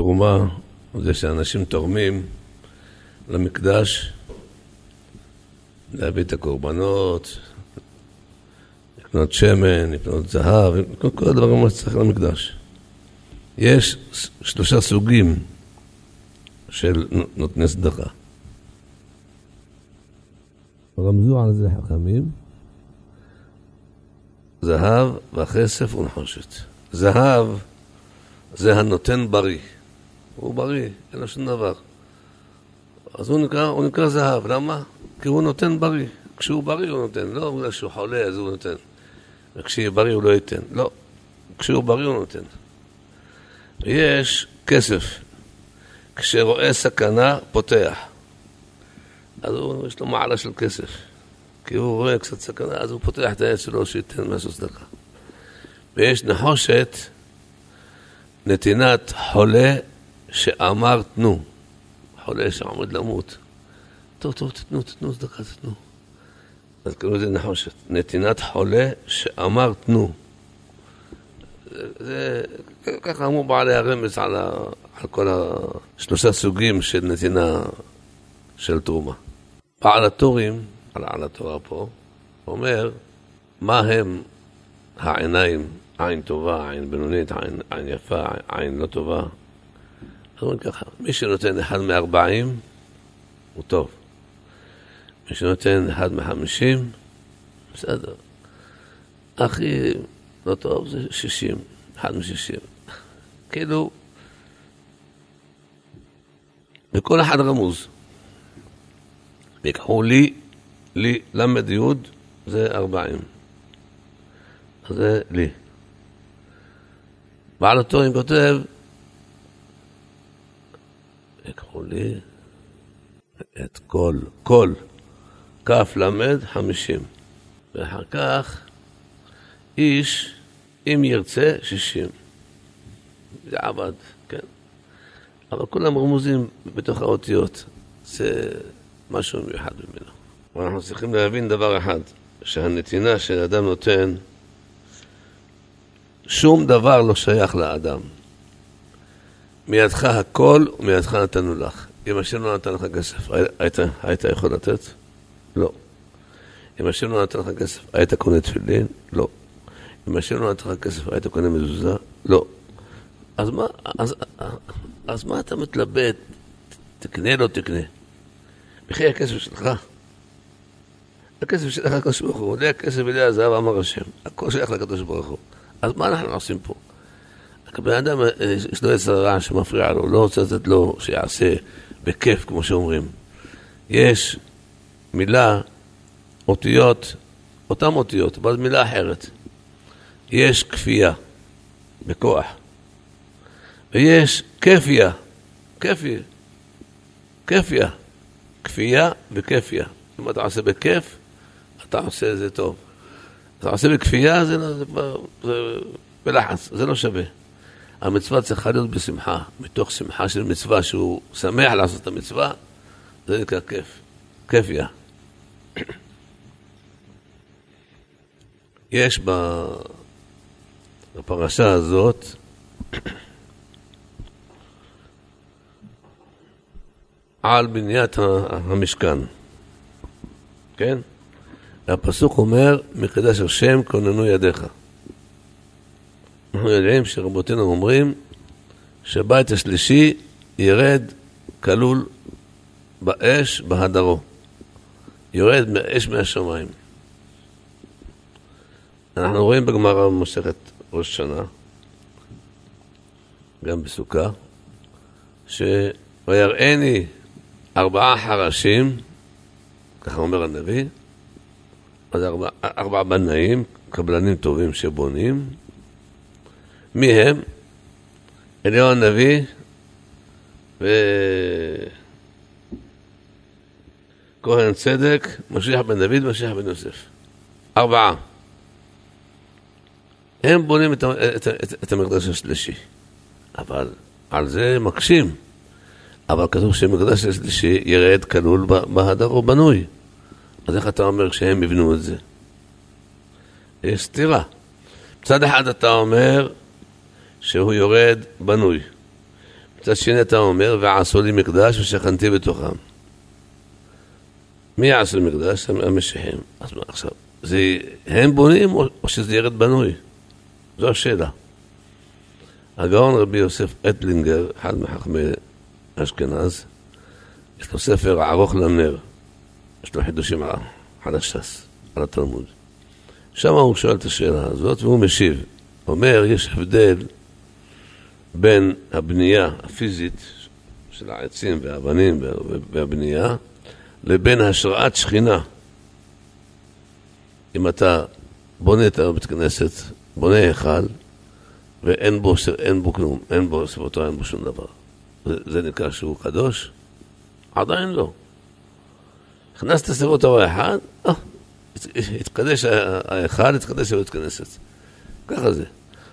תרומה זה שאנשים תורמים למקדש להביא את הקורבנות, לקנות שמן, לקנות זהב, לקנות כל הדברים שצריך למקדש. יש שלושה סוגים של נותני צדקה. רמזו על זה חכמים, זהב והכסף ונחושת. זהב זה הנותן בריא. הוא בריא, אין לו שום דבר. אז הוא נקרא, הוא נקרא זהב, למה? כי הוא נותן בריא. כשהוא בריא הוא נותן, לא בגלל שהוא חולה אז הוא נותן. וכשיהיה בריא הוא לא ייתן. לא, כשהוא בריא הוא נותן. ויש כסף. כשרואה סכנה, פותח. אז הוא, יש לו מעלה של כסף. כי הוא רואה קצת סכנה, אז הוא פותח את העץ שלו שייתן משהו צדקה. ויש נחושת, נתינת חולה שאמר תנו. חולה שעומד למות. טוב, טוב, תתנו, תתנו צדקה, תתנו. אז קראו לזה נחושת. נתינת חולה שאמר תנו. זה, ככה אמרו בעלי הרמז על, ה, על כל השלושה סוגים של נתינה של תרומה. בעל הטורים, על התורה פה, אומר מה הם העיניים, עין טובה, עין בינונית, עין, עין יפה, עין לא טובה. אומרים ככה, מי שנותן אחד מארבעים, הוא טוב. מי שנותן אחד מחמישים, בסדר. הכי לא טוב זה שישים, אחד משישים. כאילו, וכל אחד רמוז. ויקחו לי, לי, למד יוד, זה ארבעים. זה לי. בעל הטורים כותב, יקחו לי את כל, כל, כף למד חמישים. ואחר כך, איש, אם ירצה, שישים. זה עבד, כן. אבל כולם רמוזים בתוך האותיות. זה משהו מיוחד ממנו. ואנחנו צריכים להבין דבר אחד, שהנתינה שאדם נותן, שום דבר לא שייך לאדם. מידך הכל ומידך נתנו לך. אם השם לא נתן לך כסף, היית, היית יכול לתת? לא. אם השם לא נתן לך כסף, היית קונה תפילין? לא. אם השם לא נתן לך כסף, היית קונה מזוזה? לא. אז מה, אז, אז מה אתה מתלבט? תקנה, לא תקנה. וכי הכסף שלך. הכסף שלך הקדוש ברוך הוא, עולה הכסף ולי הזהב אמר השם. הכל שייך לקדוש ברוך הוא. אז מה אנחנו עושים פה? הבן אדם, יש לו עשר רע שמפריע לו, לא רוצה לתת לו שיעשה בכיף, כמו שאומרים. יש מילה, אותיות, אותן אותיות, אבל מילה אחרת. יש כפייה, בכוח. ויש כיפיה, כיפי, כיפיה, כפייה וכיפיה. אם אתה עושה בכיף, אתה עושה את זה טוב. אתה עושה בכפייה, זה, לא, זה, זה בלחץ, זה לא שווה. המצווה צריכה להיות בשמחה, מתוך שמחה של מצווה שהוא שמח לעשות את המצווה, זה נקרא כיף, כיפיה. יש בפרשה הזאת על בניית המשכן, כן? והפסוק אומר, מקדש השם כוננו ידיך. אנחנו יודעים שרבותינו אומרים שבית השלישי ירד כלול באש בהדרו. יורד אש מהשמיים. אנחנו רואים בגמרא במסכת ראש שנה, גם בסוכה, שויראני ארבעה חרשים, ככה אומר הנביא, אז ארבע, ארבע בנאים, קבלנים טובים שבונים. מי הם? אליהו הנביא וכהן צדק, משיח בן דוד, משיח בן יוסף. ארבעה. הם בונים את, את, את, את המקדש השלישי. אבל על זה מקשים. אבל כתוב שמקדש השלישי ירד כלול בהדר או בנוי. אז איך אתה אומר שהם יבנו את זה? יש סתירה. מצד אחד אתה אומר שהוא יורד בנוי. מצד שני אתה אומר, ועשו לי מקדש ושכנתי בתוכם. מי יעשו לי מקדש? המשיחים. אז מה עכשיו? זה הם בונים או שזה ירד בנוי? זו השאלה. הגאון רבי יוסף אטלינגר, אחד מחכמי אשכנז, יש לו ספר ארוך לנר, יש לו חידושים על הש"ס, על התלמוד. שם הוא שואל את השאלה הזאת והוא משיב. אומר, יש הבדל בין הבנייה הפיזית של העצים והאבנים והבנייה לבין השראת שכינה. אם אתה בונה את הבית כנסת, בונה היכל, ואין בו, אין בו כלום, אין בו סביבתו, אין בו שום דבר. זה, זה נקרא שהוא קדוש? עדיין לא. הכנסת סביבתו האחד, אה, התקדש ההיכל, התקדש הבית כנסת. ככה זה.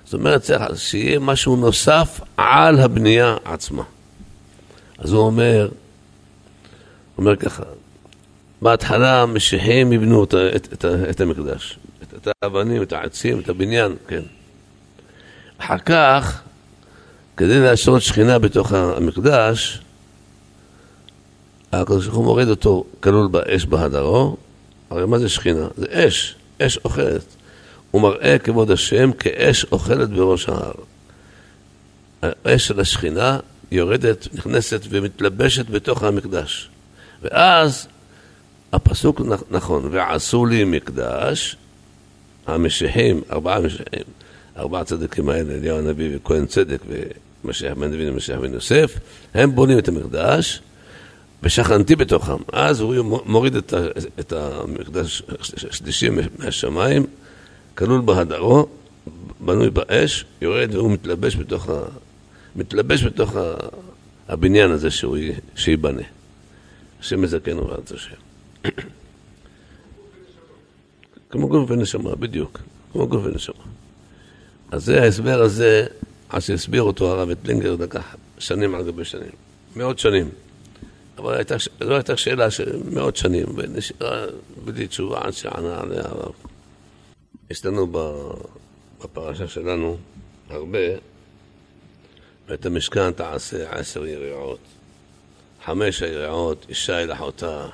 זאת אומרת, צריך שיהיה משהו נוסף על הבנייה עצמה. אז הוא אומר, אומר ככה, בהתחלה המשיחים יבנו את, את, את, את המקדש, את, את האבנים, את העצים, את הבניין, כן. אחר כך, כדי להשרות שכינה בתוך המקדש, הקדוש ברוך הוא מוריד אותו כלול באש בהדרו, הרי מה זה שכינה? זה אש, אש אוכלת. הוא מראה כבוד השם כאש אוכלת בראש ההר. האש של השכינה יורדת, נכנסת ומתלבשת בתוך המקדש. ואז הפסוק נכון, ועשו לי מקדש, המשיחים, ארבעה משיחים, ארבעה צדיקים האלה, אליהו הנביא וכהן צדק ומשיח בן דוד ומשיח בן יוסף, הם בונים את המקדש ושכנתי בתוכם. אז הוא מוריד את המקדש השלישי מהשמיים, כלול בהדרו, בנוי באש, יורד והוא מתלבש בתוך, ה, מתלבש בתוך ה, הבניין הזה שהוא, שייבנה. השם מזכנו וארץ השם. כמו גוף ונשמה, בדיוק. כמו גוף ונשמה. אז זה ההסבר הזה, עד שהסביר אותו הרב אטלינגר, לקח שנים על גבי שנים. מאות שנים. אבל הייתה, זו הייתה שאלה של מאות שנים, ונשארה בלי תשובה עד שענה עליה הרב. יש לנו בפרשה שלנו הרבה, ואת המשכן תעשה עשר יריעות. חמש היריעות, אישה אל אחותה.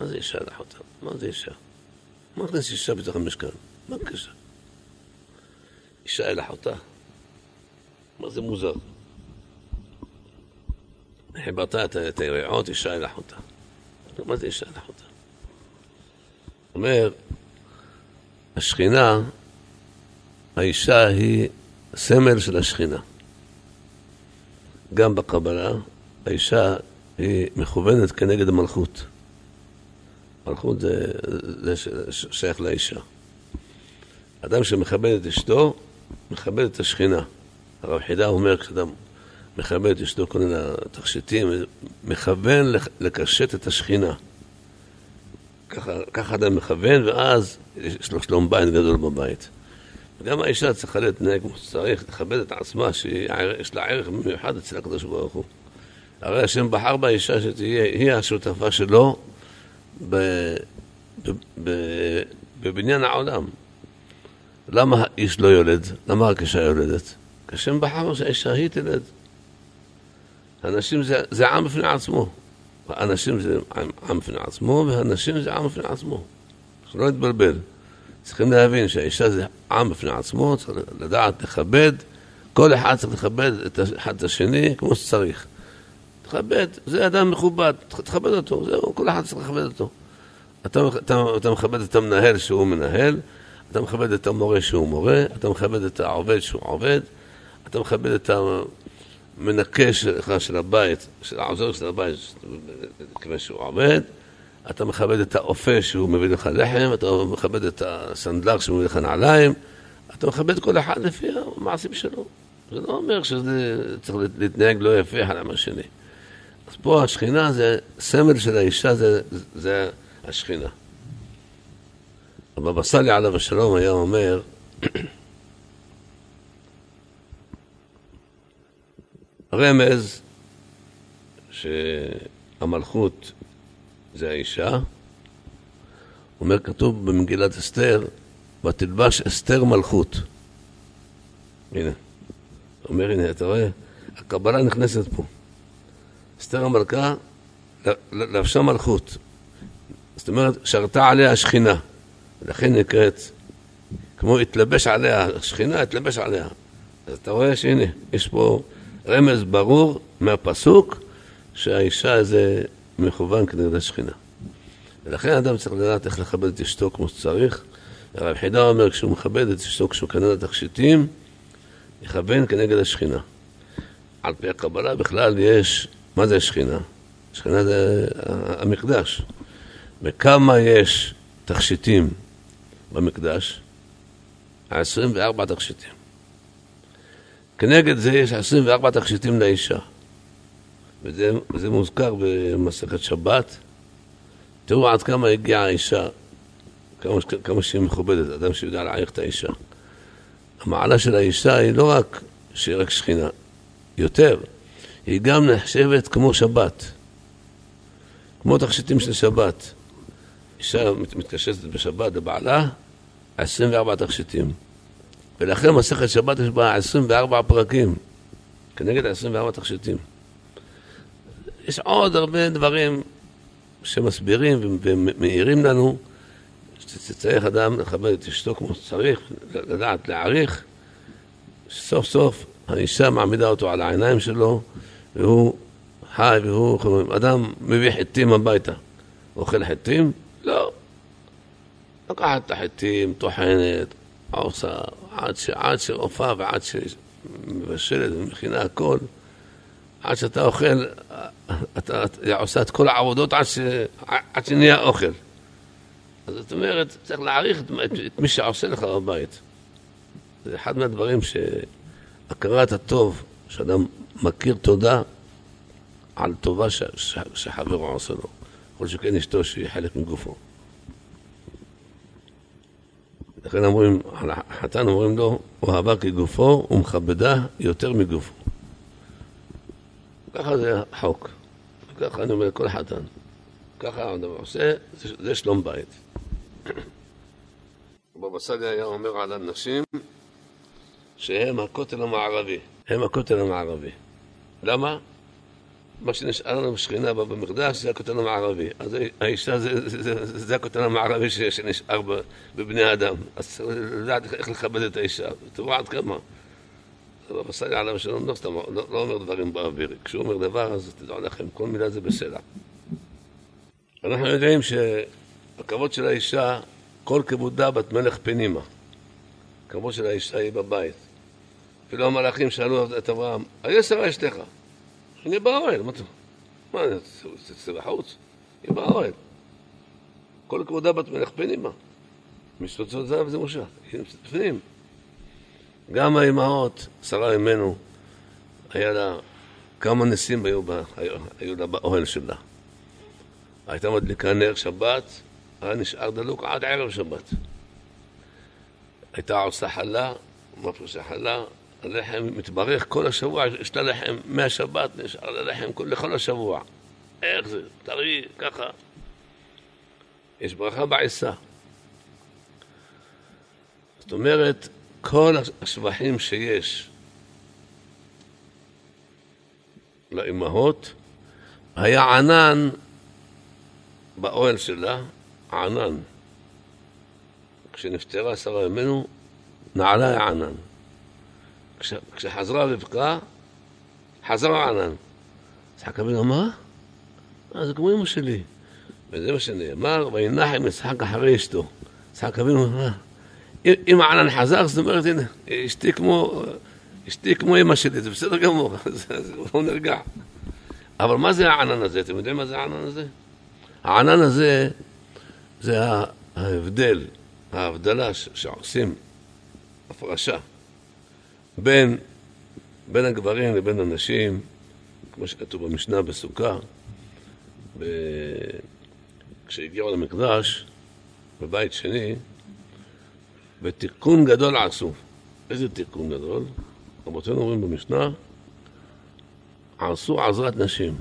מה זה אישה אל אחותה? מה זה אישה? מה נכנס אישה בתוך המשכן? מה הקשר? אישה אל אחותה? מה זה מוזר? חיברת את היריעות, אישה אל אחותה. מה זה אישה אל אחותה? אומר, השכינה, האישה היא סמל של השכינה. גם בקבלה, האישה היא מכוונת כנגד המלכות. מלכות זה, זה שייך לאישה. אדם שמכבד את אשתו, מכבד את השכינה. הרב חידה אומר, כשאדם מכבד את אשתו כל מיני תכשיטים, מכוון לקשט את השכינה. ככה, אדם מכוון, ואז יש לו שלום בית גדול בבית. וגם האישה צריכה להתנהג כמו שצריך, לכבד את עצמה, שיש לה ערך מיוחד אצל הקדוש ברוך הוא. הרי השם בחר באישה שתהיה, היא השותפה שלו ב, ב, ב, בבניין העולם. למה האיש לא יולד? למה רק אישה יולדת? כי השם בחר שהאישה היא תלד. הנשים זה, זה עם בפני עצמו. האנשים זה עם, בפני עצמו, והנשים זה עם בפני עצמו. שלא נתבלבל. צריכים להבין שהאישה זה עם בפני עצמו, צריך לדעת לכבד, כל אחד צריך לכבד את אחד השני כמו שצריך. תכבד, זה אדם מכובד, תכבד אותו, זהו, כל אחד צריך לכבד אותו. אתה, אתה, אתה מכבד את המנהל שהוא מנהל, אתה מכבד את המורה שהוא מורה, אתה מכבד את העובד שהוא עובד, אתה מכבד את המנקה שלך של הבית, של העוזר של הבית, כיוון שהוא עובד, אתה מכבד את האופה שהוא מביא לך לחם, אתה מכבד את הסנדלר שמביא לך נעליים, אתה מכבד כל אחד לפי המעשים שלו. זה לא אומר שזה צריך להתנהג לא יפה אחד עם השני. אז פה השכינה זה, סמל של האישה זה, זה השכינה. הבבא סאלי עליו השלום היה אומר, רמז שהמלכות זה האישה, אומר, כתוב במגילת אסתר, ותלבש אסתר מלכות. הנה, אומר, הנה, אתה רואה? הקבלה נכנסת פה. אסתר המלכה לבשה מלכות. זאת אומרת, שרתה עליה השכינה. ולכן נקראת, כמו התלבש עליה, השכינה התלבש עליה. אז אתה רואה שהנה, יש פה רמז ברור מהפסוק שהאישה זה מכוון כנגד השכינה. ולכן אדם צריך לדעת איך לכבד את אשתו כמו שצריך. הרב חידה אומר, כשהוא מכבד את אשתו, כשהוא קנה לתכשיטים, יכוון כנגד השכינה. על פי הקבלה בכלל יש, מה זה השכינה? השכינה זה המקדש. וכמה יש תכשיטים במקדש? 24 תכשיטים. כנגד זה יש 24 תכשיטים לאישה. וזה, מוזכר במסכת שבת. תראו עד כמה הגיעה האישה, כמה, כמה שהיא מכובדת, אדם שיודע להעריך את האישה. המעלה של האישה היא לא רק שהיא רק שכינה, יותר, היא גם נחשבת כמו שבת, כמו תכשיטים של שבת. אישה מתקשטת בשבת לבעלה, 24 תכשיטים. ולכן מסכת שבת יש בה 24 פרקים, כנגד 24 תכשיטים. יש עוד הרבה דברים שמסבירים ומאירים לנו שצריך אדם לכבד את אשתו כמו שצריך, לדעת להעריך, סוף סוף האישה מעמידה אותו על העיניים שלו והוא חי והוא, אדם מביא חיטים הביתה, אוכל חיטים? לא. לקחת את החיטים, טוחנת, עושה, עד, ש, עד שעופה ועד שמבשלת ומכינה הכל, עד שאתה אוכל, אתה, אתה עושה את כל העבודות עד, ש, עד שנהיה אוכל. אז זאת אומרת, צריך להעריך את, את, את מי שעושה לך בבית. זה אחד מהדברים שהכרת הטוב, שאדם מכיר תודה על טובה ש, ש, שחברו עושה לו. יכול שכן אשתו שהיא חלק מגופו. לכן אומרים, על החתן אומרים לו, הוא אהבה כגופו ומכבדה יותר מגופו. ככה זה החוק. ככה אני אומר לכל חתן. ככה האדם עושה, זה שלום בית. בבא סאלי היה אומר על הנשים שהם הכותל המערבי. הם הכותל המערבי. למה? מה שנשאר לנו בשכינה במקדש זה הכותל המערבי. אז האישה זה, זה, זה, זה הכותל המערבי שנשאר בבני אדם. אז צריך לדעת איך לכבד את האישה. תראו עד כמה. הבבא סאלי עליו שלום לא לא, לא אומר דברים באוויר. כשהוא אומר דבר אז תדעו לכם, כל מילה זה בסלע. אנחנו יודעים שהכבוד של האישה, כל כבודה בת מלך פנימה. הכבוד של האישה היא בבית. אפילו המלאכים שאלו את אברהם, היש שרה אשתך? אני באוהל, מה אתה... מה, זה בחוץ? היא באוהל. כל כבודה בת מלך פנימה. משתוצאות זהב זה משה, היא נמצאת בפנים. גם האימהות, שרה אמנו, היה לה כמה ניסים היו, בה, היו, היו לה באוהל שלה. הייתה מדליקה נר שבת, היה נשאר דלוק עד ערב שבת. הייתה עושה חלה, פירוש חלה? הלחם מתברך כל השבוע, יש לה לחם מהשבת, נשאר לה לחם לכל השבוע. איך זה? טרי, ככה. יש ברכה בעיסה. זאת אומרת, כל השבחים שיש לאימהות, היה ענן באוהל שלה, ענן. כשנפטרה שרה ממנו, נעלה ענן. כשחזרה רבקה, חזרה ענן. יצחק אבינו אה, זה כמו אמא שלי. וזה מה שנאמר, וינחם יצחק אחרי אשתו. יצחק אבינו אמר, אם הענן חזר, זאת אומרת, הנה, אשתי כמו, אשתי כמו אמא שלי, זה בסדר גמור, הוא נרגע. אבל מה זה הענן הזה? אתם יודעים מה זה הענן הזה? הענן הזה זה ההבדל, ההבדלה שעושים, הפרשה. בין, בין הגברים לבין הנשים, כמו שכתוב במשנה בסוכה, ב... כשהגיעו למקדש, בבית שני, ותיקון גדול עשו. איזה תיקון גדול? רבותינו אומרים במשנה, עשו עזרת נשים.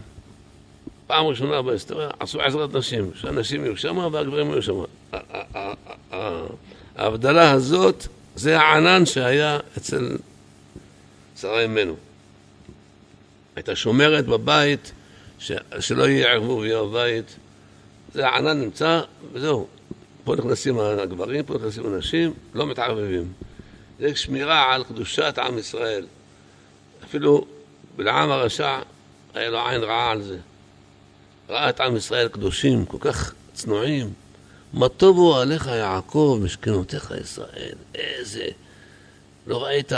פעם ראשונה בהיסטוריה עשו עזרת נשים, שהנשים יהיו שם והגברים יהיו שם. ההבדלה הזאת זה הענן שהיה אצל שרה אמנו. הייתה שומרת בבית, ש... שלא יהיה ערבוב יהיה בבית. זה הענן נמצא, וזהו. פה נכנסים הגברים, פה נכנסים הנשים, לא מתערבבים. זה שמירה על קדושת עם ישראל. אפילו בלעם הרשע היה לו עין רעה על זה. ראה את עם ישראל קדושים, כל כך צנועים. מה טובו עליך יעקב, משכנותיך ישראל. איזה... לא ראית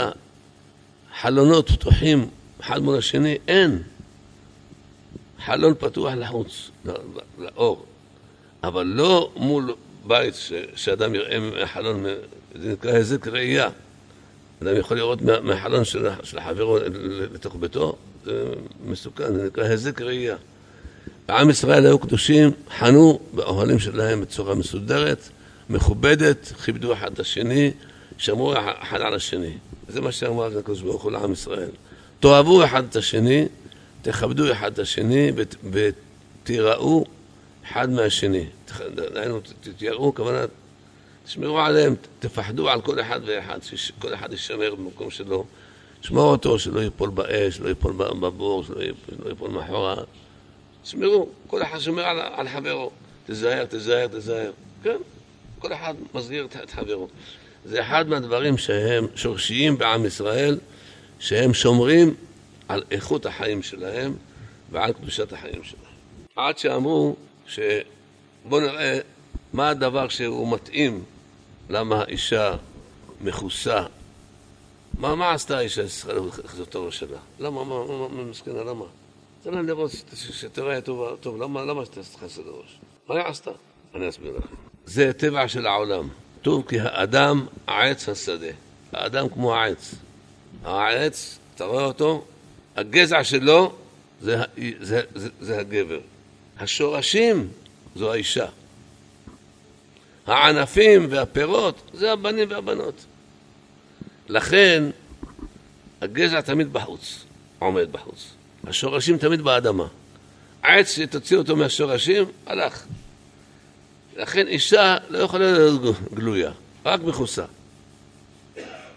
חלונות פתוחים אחד מול השני? אין. חלון פתוח לחוץ, לאור. אבל לא מול בית ש, שאדם יראה מהחלון, זה נקרא היזק ראייה. אדם יכול לראות מהחלון של, של חברו לתוך ביתו, זה מסוכן, זה נקרא היזק ראייה. ועם ישראל היו קדושים, חנו באוהלים שלהם בצורה מסודרת, מכובדת, כיבדו אחד את השני, שמרו אחד על השני. זה מה שאמר הקדוש ברוך הוא לעם ישראל. תאהבו אחד את השני, תכבדו אחד את השני ותיראו אחד מהשני. דהיינו, תתייראו, כוונה, תשמרו עליהם, תפחדו על כל אחד ואחד, שכל אחד ישמר במקום שלו. שמור אותו, שלא ייפול באש, שלא ייפול בבור, שלא ייפול מאחורה. תשמרו, כל אחד שומר על, על חברו. תזהר, תזהר, תזהר. כן, כל אחד מסגיר את חברו. זה אחד מהדברים שהם שורשיים בעם ישראל, שהם שומרים על איכות החיים שלהם ועל קדושת החיים שלהם. עד שאמרו שבואו נראה מה הדבר שהוא מתאים למה האישה מכוסה. מה, מה עשתה האישה שצריכה לחזות את הראש שלה? למה, מה, מה, מה, מסכנה, למה? תן לה לראות שתראה טוב, טוב, למה, למה שתכסה את הראש? מה היא עשתה? אני אסביר לכם. זה טבע של העולם. כתוב כי האדם עץ השדה. האדם כמו העץ. העץ, אתה רואה אותו? הגזע שלו זה, זה, זה, זה הגבר. השורשים זו האישה. הענפים והפירות זה הבנים והבנות. לכן הגזע תמיד בחוץ, עומד בחוץ. השורשים תמיד באדמה. עץ שתוציא אותו מהשורשים, הלך. לכן אישה לא יכולה להיות גלויה, רק מכוסה.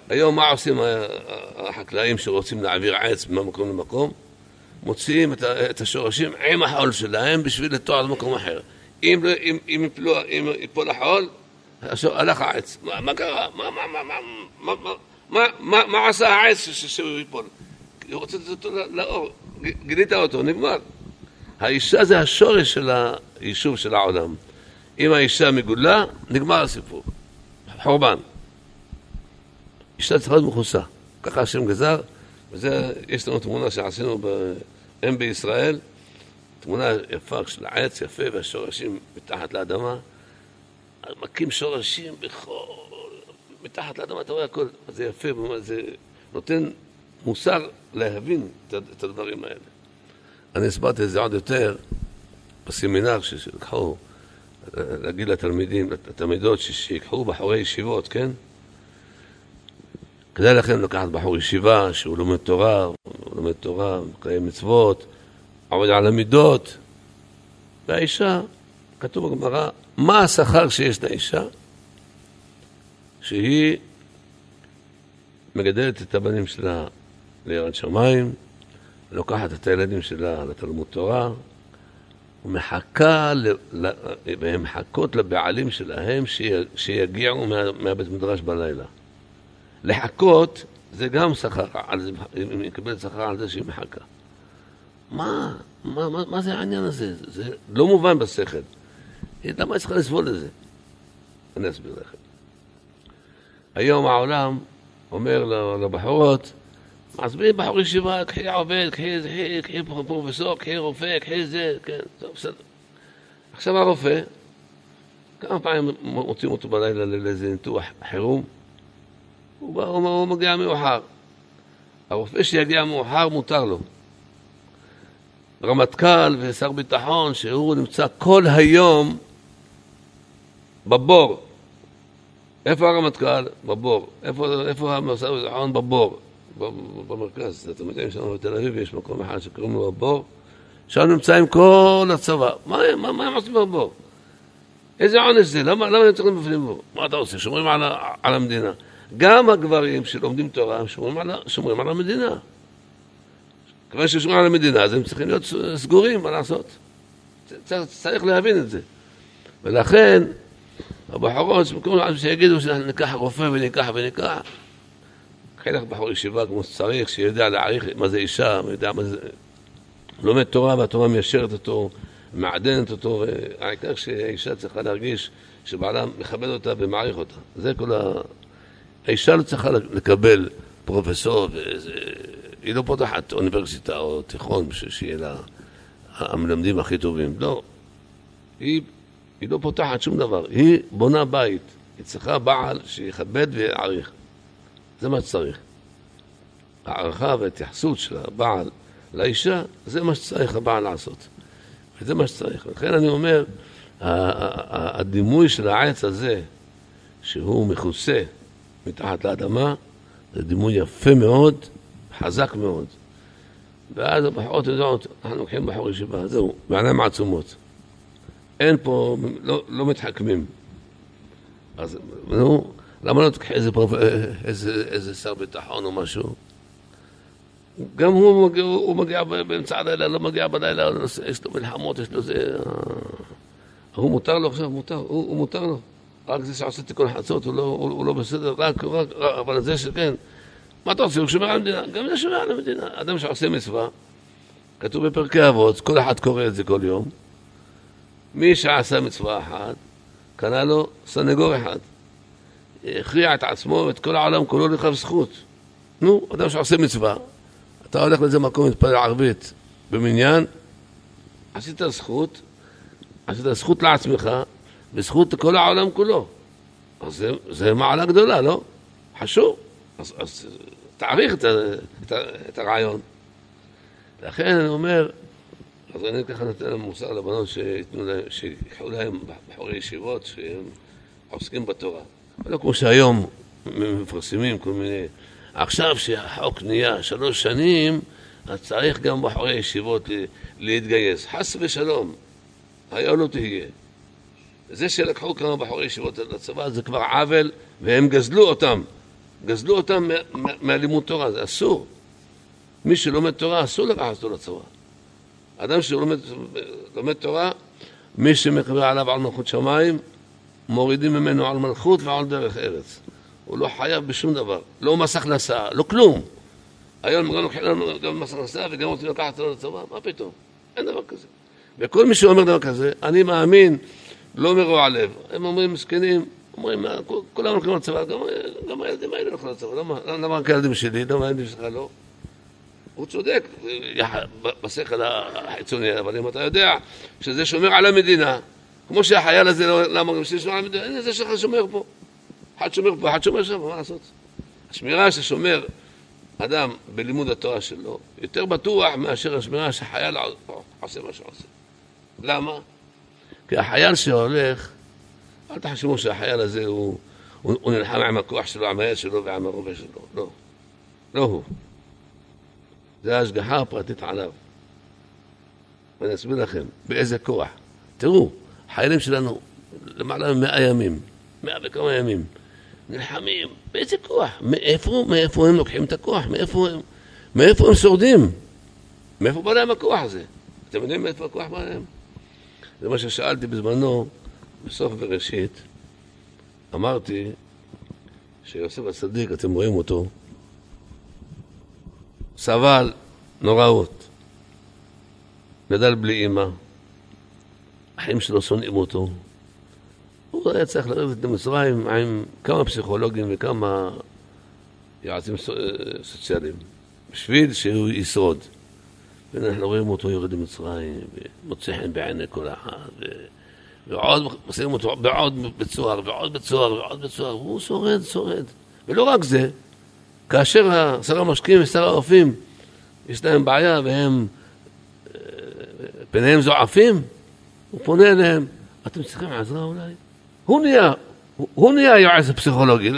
היום מה עושים החקלאים שרוצים להעביר עץ ממקום למקום? מוציאים את השורשים עם החול שלהם בשביל לטוע למקום אחר. אם, לא, אם, אם, יפלו, אם יפול החול, הלך העץ. מה, מה קרה? מה, מה, מה, מה, מה, מה, מה, מה עשה העץ שהוא ייפול? הוא רוצה לתת אותו לאור, גילית אותו, נגמר. האישה זה השורש של היישוב של העולם. אם האישה מגולה, נגמר הסיפור. חורבן. אישה צריכה להיות מכוסה. ככה השם גזר, וזה, יש לנו תמונה שעשינו אם בישראל, תמונה יפה של העץ יפה והשורשים מתחת לאדמה. מכים שורשים בכל... מתחת לאדמה, אתה רואה הכל. זה יפה, זה נותן מוסר להבין את הדברים האלה. אני הסברתי את זה עוד יותר בסמינר שלקחו להגיד לתלמידים, לתלמידות שיקחו בחורי ישיבות, כן? כדאי לכם לקחת בחור ישיבה שהוא לומד תורה, הוא לומד תורה, מקיים מצוות, עובד על המידות. והאישה, כתוב בגמרא, מה השכר שיש לאישה? שהיא מגדלת את הבנים שלה לירד שמיים, לוקחת את הילדים שלה לתלמוד תורה, ומחכה, והן מחכות לבעלים שלהם שיגיעו מהבית מדרש בלילה. לחכות זה גם שכר, היא מקבלת שכר על זה שהיא מחכה. מה, מה, מה, מה זה העניין הזה? זה לא מובן בשכל. למה היא צריכה לסבול את זה? אני אסביר לכם. היום העולם אומר לבחורות, עזבי בחור ישיבה, קחי עובד, קחי זה, קחי פרופסור, קחי רופא, קחי זה, כן, טוב, בסדר. עכשיו הרופא, כמה פעמים מוצאים אותו בלילה לאיזה ניתוח חירום, הוא, בא, הוא, הוא מגיע מאוחר. הרופא שיגיע מאוחר מותר לו. רמטכ"ל ושר ביטחון שהוא נמצא כל היום בבור. איפה הרמטכ"ל? בבור. איפה, איפה השר ביטחון? בבור. במרכז, אתם יודעים, שם בתל אביב יש מקום אחד שקוראים לו הבור, שם נמצאים כל הצבא. מה, מה, מה הם עושים בבור? איזה עונש זה? למה, למה הם צריכים בפנים בו? מה אתה עושה? שומרים על, על המדינה. גם הגברים שלומדים תורה, שומרים על, שומרים על המדינה. כיוון ששומרים על המדינה, אז הם צריכים להיות סגורים, מה לעשות? צריך להבין את זה. ולכן, הבחורות, במקום שיגידו שניקח רופא וניקח וניקח, חלק בחור ישיבה כמו שצריך, שיודע להעריך מה זה אישה, יודע מה זה... לומד תורה והתורה מיישרת אותו, מעדנת אותו, והעיקר שהאישה צריכה להרגיש שבעלה מכבד אותה ומעריך אותה. זה כל ה... האישה לא צריכה לקבל פרופסור, וזה... היא לא פותחת אוניברסיטה או תיכון בשביל שיהיה לה המלמדים הכי טובים. לא. היא, היא לא פותחת שום דבר. היא בונה בית. היא צריכה בעל שיכבד ויעריך. זה מה שצריך. הערכה וההתייחסות של הבעל לאישה, זה מה שצריך הבעל לעשות. וזה מה שצריך. לכן אני אומר, הדימוי של העץ הזה, שהוא מכוסה מתחת לאדמה, זה דימוי יפה מאוד, חזק מאוד. ואז הבחורות יודעות, אנחנו לוקחים בחור ישיבה, זהו, בעיניים עצומות. אין פה, לא, לא מתחכמים. אז נו, למה לא תקחי איזה, פרופ... איזה, איזה שר ביטחון או משהו? גם הוא מגיע, הוא מגיע באמצע הלילה, לא מגיע בלילה, יש לו מלחמות, יש לו זה... אה, הוא מותר לו עכשיו, מותר, הוא, הוא מותר לו. רק זה שעושה תיקון חצות, הוא לא, הוא, הוא לא בסדר, רק, רק, אבל זה שכן. מה אתה רוצה? הוא שומר על המדינה. גם זה שומר על המדינה. אדם שעושה מצווה, כתוב בפרקי אבות, כל אחד קורא את זה כל יום. מי שעשה מצווה אחת, קנה לו סנגור אחד. הכריע את עצמו ואת כל העולם כולו לכף זכות. נו, אדם שעושה מצווה, אתה הולך לאיזה מקום להתפלל ערבית במניין, עשית זכות, עשית זכות לעצמך וזכות לכל העולם כולו. אז זה, זה מעלה גדולה, לא? חשוב. אז, אז תעריך את, את, את הרעיון. לכן אני אומר, אז אני ככה נותן מוסר לבנות שיקחו להם בחורי ישיבות שהם עוסקים בתורה. לא כמו שהיום מפרסמים כל מיני... עכשיו שהחוק נהיה שלוש שנים, אז צריך גם בחורי ישיבות להתגייס. חס ושלום, היה לא תהיה. זה שלקחו כמה בחורי ישיבות לצבא זה כבר עוול, והם גזלו אותם. גזלו אותם מהלימוד תורה, זה אסור. מי שלומד תורה, אסור לקחת אותו לצבא. אדם שלומד תורה, מי שמקבל עליו על מלכות שמיים, מורידים ממנו על מלכות ועל דרך ארץ. הוא לא חייב בשום דבר, לא מס הכנסה, לא כלום. היום גם לוקחים לנו גם מס הכנסה וגם רוצים לקחת אותו לצבא, מה פתאום? אין דבר כזה. וכל מי שאומר דבר כזה, אני מאמין, לא מרוע לב. הם אומרים מסכנים, אומרים, כולם הולכים לצבא, גם הילדים האלה הולכים לצבא, למה רק הילדים שלי, למה הילדים שלך לא? הוא צודק בשכל החיצוני, אבל אם אתה יודע שזה שומר על המדינה, כמו שהחייל הזה, לא, למה גם ששומר על המדינה, הנה זה שלך שומר פה. אחד שומר פה, אחד שומר שם, מה לעשות? השמירה ששומר אדם בלימוד התורה שלו, יותר בטוח מאשר השמירה שהחייל עושה מה שעושה. למה? כי החייל שהולך, אל תחשבו שהחייל הזה הוא, הוא, הוא נלחם עם הכוח שלו, עם היד שלו ועם הרובה שלו. לא. לא הוא. זה ההשגחה הפרטית עליו. ואני אסביר לכם באיזה כוח. תראו, חיילים שלנו למעלה ממאה ימים, מאה וכמה ימים, נלחמים, באיזה כוח? מאיפה, מאיפה הם לוקחים את הכוח? מאיפה הם, מאיפה הם שורדים? מאיפה בא להם הכוח הזה? אתם יודעים מאיפה הכוח בא להם? זה מה ששאלתי בזמנו, בסוף בראשית, אמרתי שיוסף הצדיק, אתם רואים אותו, סבל נוראות, גדל בלי אימא, החיים שלו שונאים אותו. הוא היה צריך לרדת למצרים עם כמה פסיכולוגים וכמה יועצים סוציאליים, בשביל שהוא ישרוד. ואנחנו רואים אותו יורד למצרים, ומוצא חן בעיני כל אחד, ו... ועוד משימים אותו בעוד בית סוהר, ועוד בית סוהר, ועוד בית סוהר, והוא שורד, שורד. ולא רק זה, כאשר שר המשקיעים ושר האופים, יש להם בעיה והם, אה, פניהם זועפים, הוא פונה אליהם, אתם צריכים עזרה אולי? הוא נהיה, הוא נהיה היועץ הפסיכולוגי,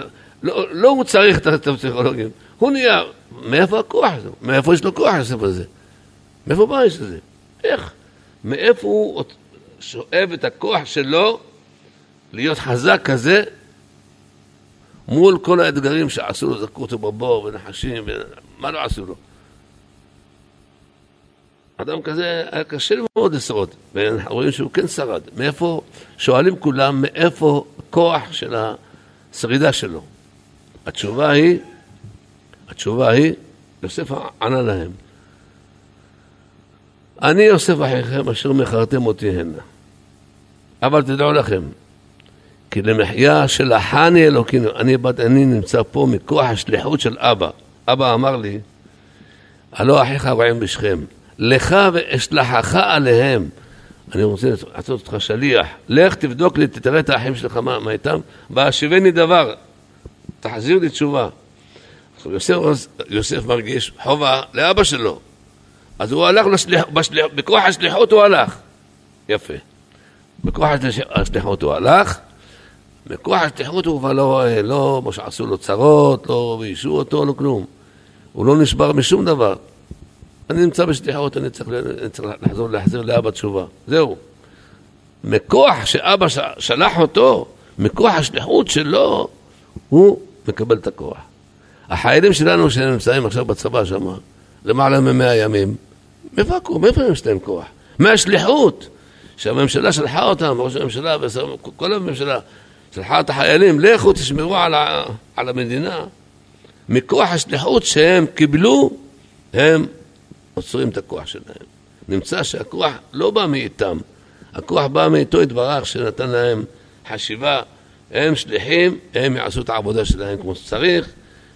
לא, לא הוא צריך את הפסיכולוגים, הוא נהיה, מאיפה הכוח הזה? מאיפה יש לו כוח יוסף הזה? מאיפה בא יש לזה? איך? מאיפה הוא שואב את הכוח שלו להיות חזק כזה מול כל האתגרים שעשו לו, זרקו אותו בבור ונחשים, ומה לא עשו לו? אדם כזה, היה קשה לי מאוד לשרוד, ואנחנו רואים שהוא כן שרד. מאיפה, שואלים כולם, מאיפה הכוח של השרידה שלו? התשובה היא, התשובה היא, יוסף ענה להם, אני יוסף אחיכם אשר מכרתם אותי הנה. אבל תדעו לכם, כי למחיה של החני אלוקינו, אני, אני נמצא פה מכוח השליחות של אבא. אבא אמר לי, הלא אחיך רועים בשכם, לך ואשלחך עליהם. אני רוצה לעשות אותך שליח, לך תבדוק לי, תראה את האחים שלך, מה, מה איתם, והשיבני דבר, תחזיר לי תשובה. עכשיו יוסף, יוסף מרגיש חובה לאבא שלו, אז הוא הלך לשליח, בשליח, בכוח השליחות הוא הלך. יפה. בכוח השליחות הוא הלך, בכוח השליחות הוא כבר לא, לא, כמו שעשו לו צרות, לא ביישו אותו, לא כלום. הוא לא נשבר משום דבר. אני נמצא בשליחות, אני צריך, אני צריך לחזור, להחזיר לאבא תשובה. זהו. מכוח שאבא שלח אותו, מכוח השליחות שלו, הוא מקבל את הכוח. החיילים שלנו שנמצאים עכשיו בצבא שם, למעלה ממאה ימים, מאיפה מאיפה יש להם כוח? מהשליחות שהממשלה שלחה אותם, ראש הממשלה וכל הממשלה שלחה את החיילים, לכו תשמרו על, על המדינה. מכוח השליחות שהם קיבלו, הם עוצרים את הכוח שלהם. נמצא שהכוח לא בא מאיתם, הכוח בא מאיתו יתברך שנתן להם חשיבה, הם שליחים, הם יעשו את העבודה שלהם כמו שצריך,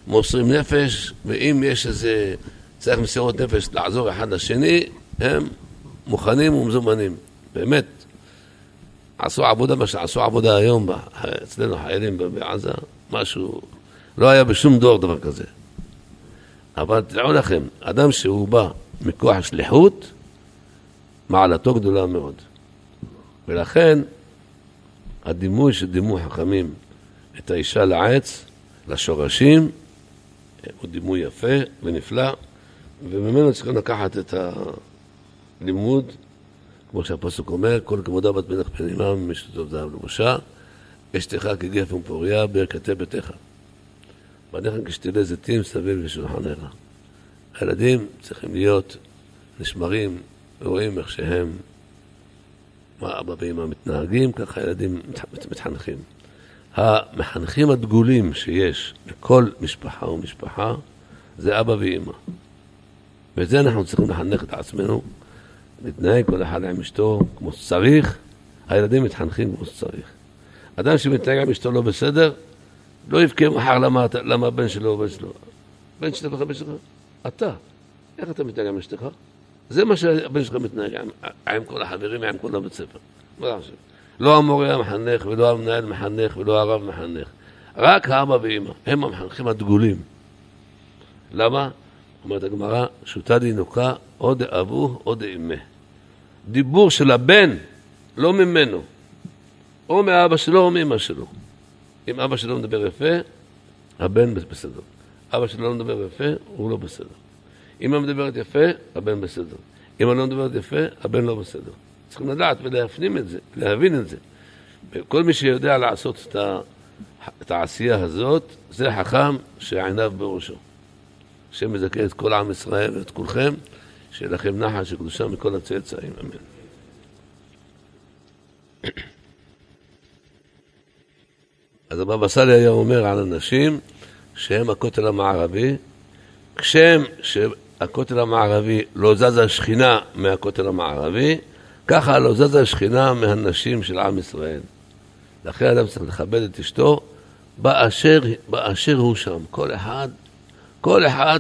מוסרים נפש, ואם יש איזה, צריך מסירות נפש לעזור אחד לשני, הם מוכנים ומזומנים, באמת. עשו עבודה, מה שעשו עבודה היום אצלנו חיילים בעזה, משהו, לא היה בשום דור דבר כזה. אבל תדעו לכם, אדם שהוא בא מכוח שליחות, מעלתו גדולה מאוד. ולכן הדימוי של דימוי חכמים את האישה לעץ, לשורשים, הוא דימוי יפה ונפלא, וממנו צריכים לקחת את הלימוד, כמו שהפסוק אומר, כל כבודה בת מלך פנימה ממשתתות זהב לבושה, אשתך כגפן פוריה ברכתי ביתך. בניך כשתילי זיתים סביב לשולחנך. הילדים צריכים להיות נשמרים, רואים איך שהם, מה אבא ואמא מתנהגים, ככה הילדים מתחנכים. המחנכים הדגולים שיש בכל משפחה ומשפחה זה אבא ואמא. וזה אנחנו צריכים לחנך את עצמנו, להתנהג כל אחד עם אשתו כמו שצריך, הילדים מתחנכים כמו שצריך. אדם שמתנהג עם אשתו לא בסדר, לא יבכה מחר למה, הבן שלו או הבן שלו. בן שלך הבן שלך, אתה. איך אתה מתנהג עם אשתך? זה מה שהבן שלך מתנהג עם, עם כל החברים, עם כל הבית ספר. לא המורה המחנך, ולא המנהל מחנך, ולא הרב מחנך. רק האבא ואמא, הם המחנכים הדגולים. למה? אומרת הגמרא, שותה דינוקה או דאבו או דאמה. דיבור של הבן, לא ממנו, או מאבא שלו או מאמא שלו. אם אבא שלו מדבר יפה, הבן בסדר. אבא שלו לא מדבר יפה, הוא לא בסדר. אמא מדברת יפה, הבן בסדר. אמא לא מדברת יפה, הבן לא בסדר. צריכים לדעת ולהפנים את זה, להבין את זה. וכל מי שיודע לעשות את, ה, את העשייה הזאת, זה חכם שעיניו בראשו. השם מזכה את כל עם ישראל ואת כולכם, שיהיה לכם נחש וקדושה מכל הצאצאים, אמן. אז הבבא סאלי היה אומר על אנשים שהם הכותל המערבי, כשם שהכותל המערבי לא זזה השכינה מהכותל המערבי, ככה לא זזה השכינה מהנשים של עם ישראל. לכן אדם צריך לכבד את אשתו באשר, באשר הוא שם. כל אחד, כל אחד,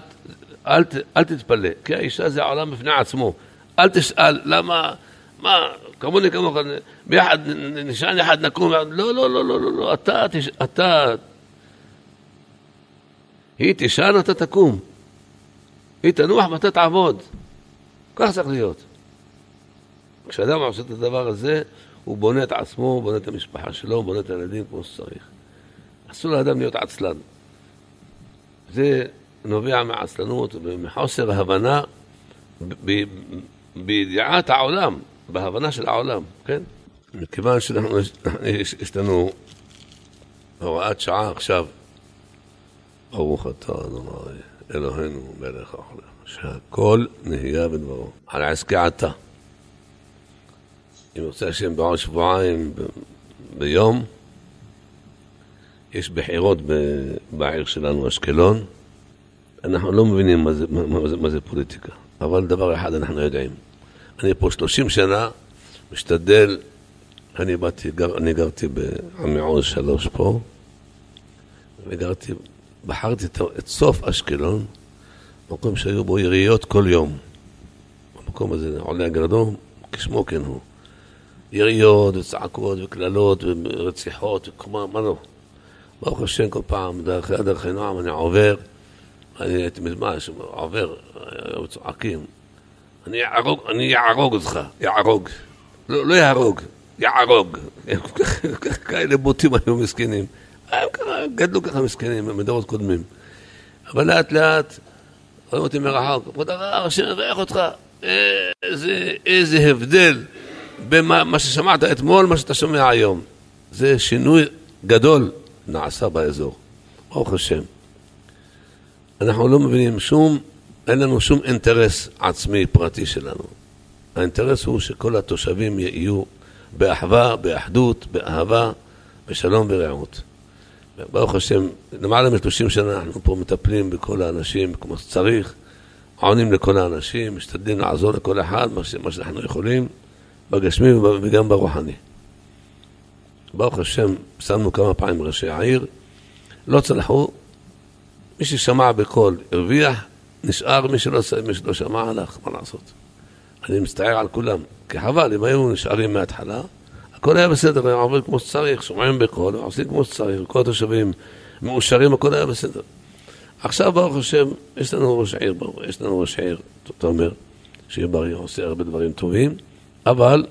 אל, אל תתפלא, כי האישה זה עולם בפני עצמו. אל תשאל למה, מה, כמוני כמוך, ביחד, נשען יחד נקום, לא, לא, לא, לא, לא, לא, אתה, אתה, היא תשען, אתה תקום. היא תנוח ואתה תעבוד. כך צריך להיות. כשאדם עושה את הדבר הזה, הוא בונה את עצמו, הוא בונה את המשפחה שלו, הוא בונה את הילדים כמו שצריך. אסור לאדם להיות עצלן. זה נובע מעצלנות ומחוסר הבנה בידיעת העולם, בהבנה של העולם, כן? מכיוון שאנחנו, יש לנו הוראת שעה עכשיו, ברוך אתה, אדוני, אלוהינו מלך העולם, שהכל נהיה בדברו. על עסקי עתה. אם רוצה השם בעוד שבועיים ביום, יש בחירות בעיר שלנו, אשקלון. אנחנו לא מבינים מה זה, מה, זה, מה זה פוליטיקה, אבל דבר אחד אנחנו יודעים. אני פה 30 שנה, משתדל, אני באתי, גר, אני גרתי בעמי עוז שלוש פה, וגרתי, בחרתי את, סוף אשקלון, מקום שהיו בו יריות כל יום. המקום הזה, עולה הגרדום, כשמו כן הוא. יריות וצעקות וקללות ורציחות, ומה, מה לא. ברוך השם, כל פעם, דרך דרך נועם, אני עובר, אני הייתי מזמן, עובר, היו צועקים, אני יהרוג, אני יהרוג אותך, יהרוג. לא, לא יהרוג, יהרוג. כאלה בוטים היו מסכנים. הם ככה, גדלו ככה מסכנים, מדורות קודמים. אבל לאט לאט, רואים אותי מרחוק, כבוד הרב, השם יברך אותך. איזה, איזה הבדל בין מה ששמעת אתמול, מה שאתה שומע היום. זה שינוי גדול נעשה באזור. ברוך השם. אנחנו לא מבינים שום, אין לנו שום אינטרס עצמי פרטי שלנו. האינטרס הוא שכל התושבים יהיו באחווה, באחדות, באהבה, בשלום ורעות. ברוך השם, למעלה מ-30 שנה אנחנו פה מטפלים בכל האנשים כמו שצריך, עונים לכל האנשים, משתדלים לעזור לכל אחד, מה, שאנחנו יכולים, בגשמי וגם ברוחני. ברוך השם, שמנו כמה פעמים ראשי העיר, לא צלחו, מי ששמע בקול הרוויח, נשאר, מי שלא, מי שלא שמע הלך, מה לעשות? אני מצטער על כולם, כי חבל, אם היו נשארים מההתחלה, הכל היה בסדר, היה עובר כמו שצריך, שומעים בקול, עושים כמו שצריך, כל התושבים מאושרים, הכל היה בסדר. עכשיו, ברוך השם, יש לנו ראש עיר, יש לנו ראש עיר, אתה אומר, שיהיה בריא, עושה הרבה דברים טובים, אבל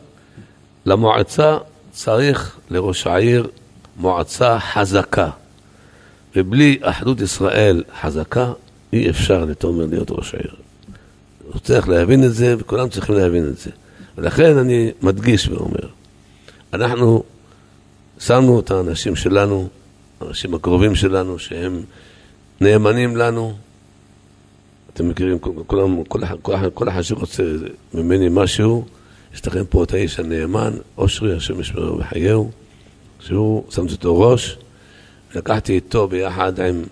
למועצה צריך לראש העיר מועצה חזקה. ובלי אחדות ישראל חזקה, אי אפשר לתומר להיות ראש העיר. הוא צריך להבין את זה, וכולם צריכים להבין את זה. ולכן אני מדגיש ואומר, אנחנו שמנו את האנשים שלנו, האנשים הקרובים שלנו, שהם נאמנים לנו. אתם מכירים, כולם, כל, כל, כל אחד שרוצה ממני משהו, יש לכם פה את האיש הנאמן, אושרי, השם ישמרו וחייהו, שהוא, שמתי אותו ראש, לקחתי איתו ביחד עם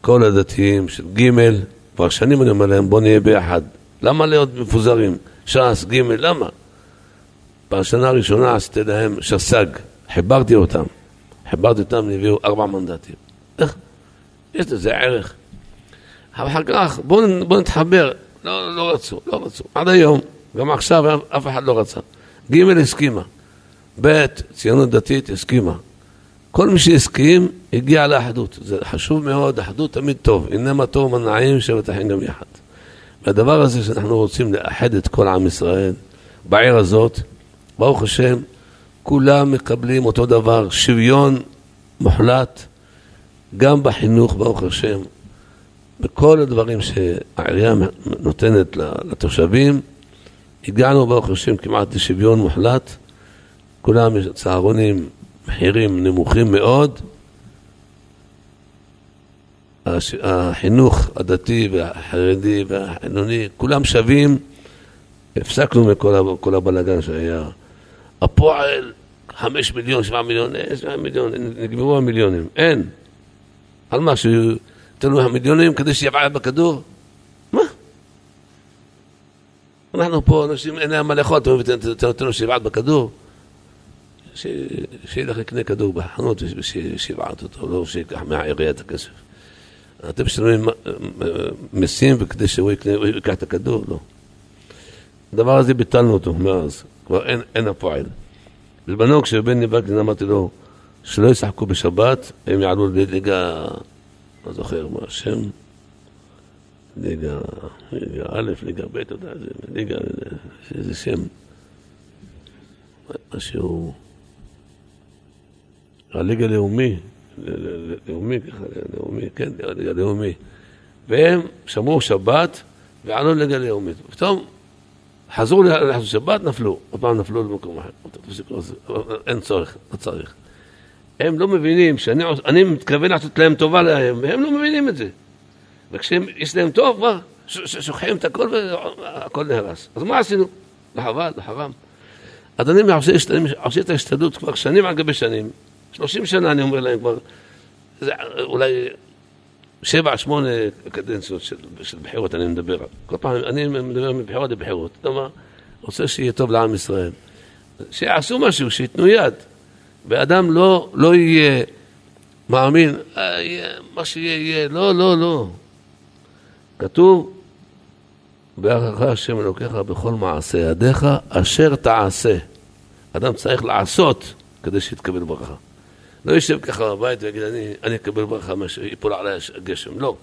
כל הדתיים של ג' כבר שנים אני אומר להם, בוא נהיה ביחד. למה להיות מפוזרים? ש"ס, ג', למה? בשנה הראשונה עשיתי להם שס"ג, חיברתי אותם. חיברתי אותם, הביאו ארבע מנדטים. איך? יש לזה ערך. אבל אחר כך, בואו בוא נתחבר. לא, לא רצו, לא רצו. עד היום, גם עכשיו אף אחד לא רצה. ג' הסכימה. ב', ציונות דתית הסכימה. כל מי שהסכים, הגיע לאחדות. זה חשוב מאוד, אחדות תמיד טוב. אינמה טוב מנעים שבת אחים גם יחד. והדבר הזה שאנחנו רוצים לאחד את כל עם ישראל בעיר הזאת, ברוך השם, כולם מקבלים אותו דבר, שוויון מוחלט, גם בחינוך, ברוך השם, בכל הדברים שהעירייה נותנת לתושבים, הגענו, ברוך השם, כמעט לשוויון מוחלט. כולם יש צהרונים, מחירים נמוכים מאוד. החינוך הדתי והחרדי והחילוני, כולם שווים. הפסקנו מכל הבלגן שהיה. הפועל, חמש מיליון, שבעה מיליון, שבעה מיליון, נגמרו המיליונים. אין. על מה, שייתנו לנו המיליונים כדי שיבעט בכדור? מה? אנחנו פה, אנשים אין להם מה לאכול, אתה נותן לו שיבעט בכדור? שילך לקנה כדור בחנות ושיבעט אותו, לא שיקח מהעירייה את הכסף. אתם משלמים מיסים וכדי שהוא ייקח את הכדור? לא. הדבר הזה ביטלנו אותו מאז, כבר אין, אין הפועל. בזמנו כשבן וקנין אמרתי לו שלא ישחקו בשבת, הם יעלו לליגה, לא זוכר מה השם, ליגה, ליגה א', ליגה ב', אתה יודע, ליגה, איזה שם, משהו, הליגה הלאומי, לאומי, ככה, לאומי, כן, ליגה לאומי. והם שמרו שבת ועלו לליגה לאומית. פתאום חזרו לחזור שבת, נפלו, עוד פעם נפלו למקום אחר. אין צורך, לא צריך. הם לא מבינים שאני מתכוון לעשות להם טובה להם, והם לא מבינים את זה. וכשיש להם טוב, כבר שוכחים את הכל והכל נהרס. אז מה עשינו? לחבל, לחרם. אדוני עושה את ההשתדלות כבר שנים על גבי שנים. שלושים שנה אני אומר להם כבר, זה אולי שבע, שמונה קדנציות של, של בחירות אני מדבר. כל פעם אני מדבר מבחירות לבחירות. אתה מה? רוצה שיהיה טוב לעם ישראל. שיעשו משהו, שייתנו יד. ואדם לא, לא יהיה מאמין, אה, מה שיהיה יהיה, לא, לא, לא. כתוב, בהערכך השם אלוקיך בכל מעשה ידיך, אשר תעשה. אדם צריך לעשות כדי שיתקבל ברכה. לא יושב ככה בבית ויגיד, אני, אני אקבל ברכה, יפול עליי הגשם. לא.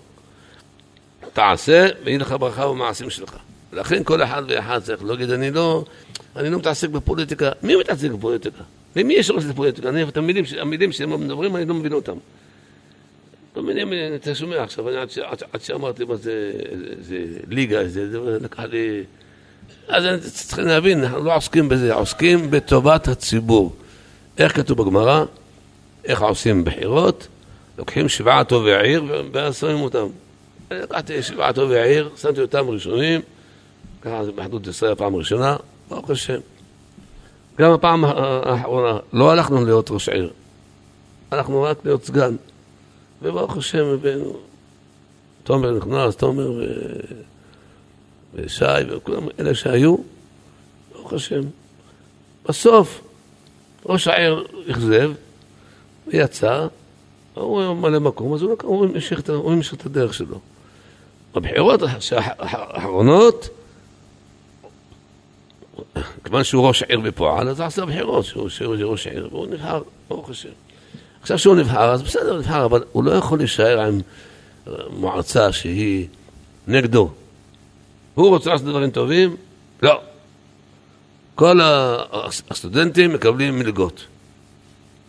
תעשה, ויהיה לך ברכה במעשים שלך. לכן כל אחד ואחד צריך להגיד, אני לא, אני לא מתעסק בפוליטיקה. מי מתעסק בפוליטיקה? למי יש ראש לפוליטיקה? אני, את המילים, המילים שהם מדברים, אני לא מבין אותם. לא מבינים, אתה שומע עכשיו, אני עד שאמרתי מה זה, זה ליגה, זה, זה לקח לי... אז צריכים להבין, אנחנו לא עוסקים בזה, עוסקים בטובת הציבור. איך כתוב בגמרא? איך עושים בחירות? לוקחים שבעה טובי עיר ואז שמים אותם. לקחתי שבעה טובי עיר, שמתי אותם ראשונים, ככה זה באחדות ישראל הפעם הראשונה, ברוך השם. גם הפעם האחרונה, לא הלכנו להיות ראש עיר, הלכנו רק להיות סגן. וברוך השם הבאנו, תומר נכנס, תומר ו... ושי וכולם אלה שהיו, ברוך השם. בסוף ראש העיר אכזב, ויצא, הוא היה מלא מקום, אז הוא, הוא המשיך את הדרך שלו. בבחירות האחרונות, כיוון שהוא ראש עיר בפועל, אז עשה בחירות, שהוא ראש עיר, והוא נבחר, ברוך השם. עכשיו שהוא נבחר, אז בסדר, הוא נבחר, אבל הוא לא יכול להישאר עם מועצה שהיא נגדו. הוא רוצה לעשות דברים טובים? לא. כל הסטודנטים מקבלים מלגות.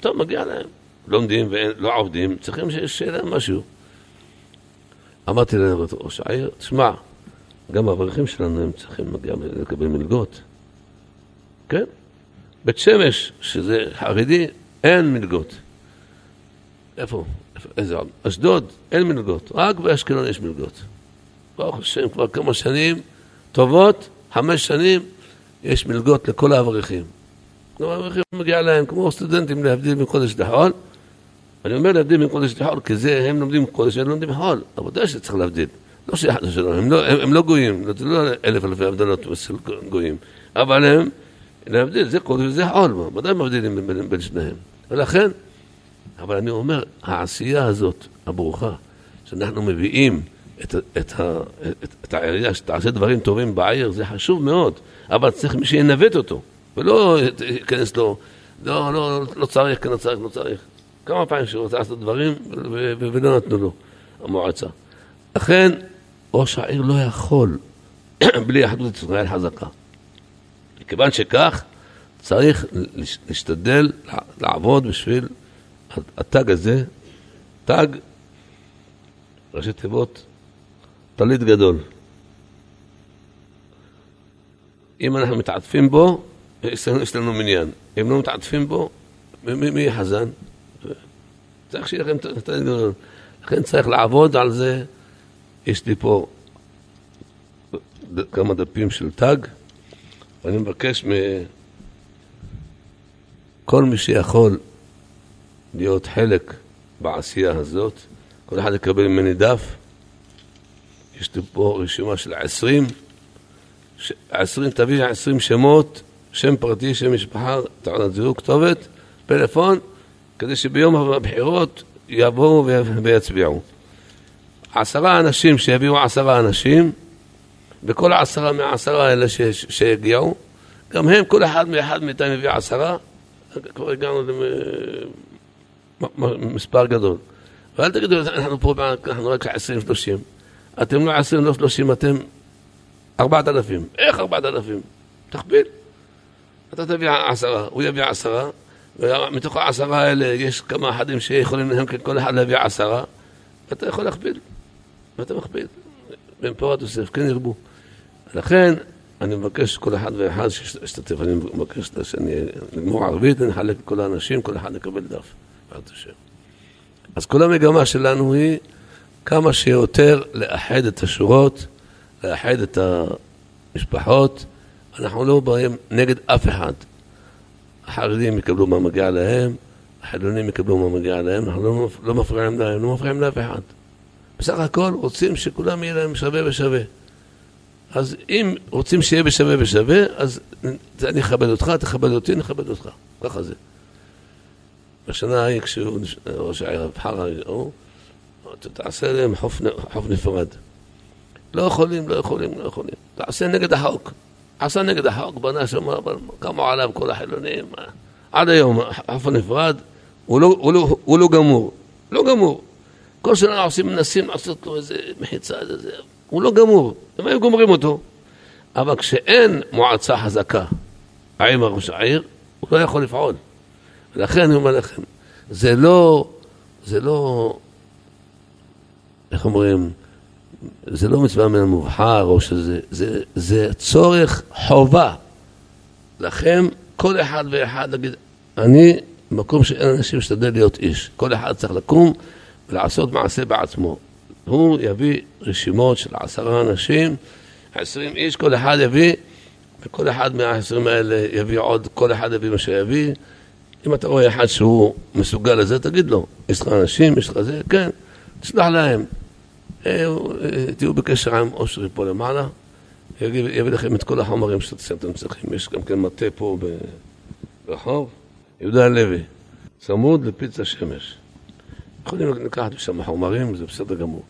טוב, מגיע להם. לומדים ולא עובדים, צריכים שיהיה להם משהו. אמרתי להם, ראש העיר, תשמע, גם האברכים שלנו הם צריכים מגיע לקבל מלגות. כן? בית שמש, שזה חרדי, אין מלגות. איפה? איזה עוד? אשדוד, אין מלגות, רק באשקלון יש מלגות. ברוך השם, כבר כמה שנים טובות, חמש שנים, יש מלגות לכל האברכים. גם האברכים מגיע להם, כמו סטודנטים להבדיל מקודש לחול. אני אומר להבדיל מקודש לחול, כי זה, הם לומדים קודש, הם לומדים חול. עבודה שצריך להבדיל. לא שאחד לשלום, הם, לא, הם, הם לא גויים, זה לא אלף אלפי הבדלות של גויים. אבל הם, להבדיל, זה קודש וזה חול, ודאי מבדילים בין, בין שניהם. ולכן, אבל אני אומר, העשייה הזאת, הברוכה, שאנחנו מביאים את, את, את, את העירייה, שתעשה דברים טובים בעיר, זה חשוב מאוד, אבל צריך מי שינווט אותו, ולא ייכנס לו, לא, לא, לא צריך, כן, לא צריך, לא צריך. כמה פעמים שהוא רוצה לעשות דברים ולא נתנו לו, המועצה. לכן, ראש העיר לא יכול בלי אחדות ישראל חזקה. מכיוון שכך, צריך להשתדל לעבוד בשביל התג הזה, תג, ראשי תיבות, טלית גדול. אם אנחנו מתעטפים בו, יש לנו מניין. אם לא מתעטפים בו, מי יהיה חזן? צריך שיהיה לכם טלית גדול. לכן צריך לעבוד על זה. יש לי פה כמה דפים של תג, ואני מבקש מכל מי שיכול להיות חלק בעשייה הזאת. כל אחד יקבל ממני דף. יש לי פה רשימה של עשרים. עשרים, תביא עשרים שמות, שם פרטי, שם משפחה, תעודת זהות, כתובת, פלאפון, כדי שביום הבחירות יבואו ויצביעו. עשרה אנשים שיביאו עשרה אנשים, וכל העשרה מהעשרה האלה שהגיעו, גם הם, כל אחד מאחד מאיתם מביא עשרה, כבר הגענו מספר גדול. ואל תגידו, אנחנו פה, אנחנו רק 20-30. אתם לא 20, לא 30, אתם 4,000. איך 4,000? תכפיל. אתה תביא עשרה, הוא יביא עשרה, ומתוך העשרה האלה יש כמה אחדים שיכולים להם כל אחד להביא עשרה, ואתה יכול להכפיל. ואתה מכפיל. בין פורת יוסף, כן ירבו. לכן, אני מבקש כל אחד ואחד שישתתף, אני מבקש שאני אגמור ערבית, אני אחלק לכל האנשים, כל אחד יקבל דף. בעזרת השם. אז כל המגמה שלנו היא כמה שיותר לאחד את השורות, לאחד את המשפחות. אנחנו לא באים נגד אף אחד. החרדים יקבלו מה מגיע להם, החילונים יקבלו מה מגיע להם, אנחנו לא, לא מפריעים להם, לא מפריעים לאף אחד. בסך הכל רוצים שכולם יהיה להם שווה ושווה. אז אם רוצים שיהיה בשווה ושווה, אז אני אכבד אותך, תכבד אותי, נכבד אותך. ככה זה. בשנה ההיא, כשהוא, ראש העיר רב חרא, הוא, תעשה להם חוף נפרד. לא יכולים, לא יכולים, לא יכולים. תעשה נגד החוק. עשה נגד החוק, בנה שם, קמו עליו כל החילונים. עד היום, חוף נפרד, הוא לא, הוא, לא, הוא לא גמור. לא גמור. כל שנה עושים, מנסים לעשות לו איזה מחיצה, איזה... הוא לא גמור. הם היו גומרים אותו. אבל כשאין מועצה חזקה עם ראש העיר, הוא לא יכול לפעול. ולכן אני אומר לכם, זה לא, זה לא, איך אומרים, זה לא מצווה מן המובחר, או שזה, זה, זה צורך חובה. לכם, כל אחד ואחד להגיד, אני, במקום שאין אנשים, משתדל להיות איש. כל אחד צריך לקום ולעשות מעשה בעצמו. הוא יביא רשימות של עשרה אנשים, עשרים איש, כל אחד יביא, וכל אחד מהעשרים האלה יביא עוד, כל אחד יביא מה שיביא. אם אתה רואה אחד שהוא מסוגל לזה, תגיד לו, יש לך אנשים, יש לך זה, כן, תשלח להם. אה, אה, תהיו בקשר עם אושרי פה למעלה, יביא לכם את כל החומרים שאתם צריכים. יש גם כן מטה פה ברחוב, יהודה הלוי, צמוד לפיצה שמש. יכולים לקחת משם חומרים, זה בסדר גמור.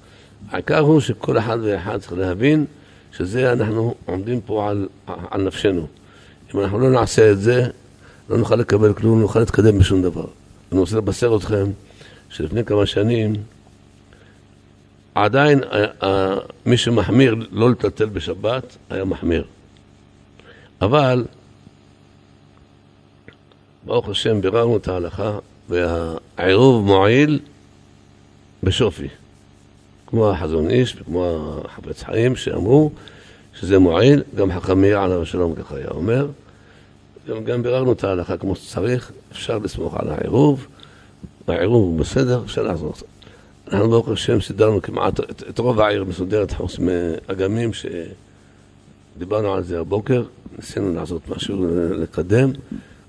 העיקר הוא שכל אחד ואחד צריך להבין שזה אנחנו עומדים פה על, על נפשנו. אם אנחנו לא נעשה את זה, לא נוכל לקבל כלום, לא נוכל להתקדם בשום דבר. אני רוצה לבשר אתכם שלפני כמה שנים עדיין אה, אה, מי שמחמיר לא לטלטל בשבת היה מחמיר. אבל ברוך השם ביררנו את ההלכה והעירוב מועיל בשופי. כמו החזון איש וכמו החפץ חיים שאמרו שזה מועיל, גם חכם מאיר עליו השלום ככה היה אומר. גם, גם ביררנו את ההלכה כמו שצריך, אפשר לסמוך על העירוב, העירוב הוא בסדר, אפשר לעזור. אנחנו ברוך השם סידרנו כמעט את, את רוב העיר מסודרת חוץ מאגמים שדיברנו על זה הבוקר, ניסינו לעשות משהו, לקדם,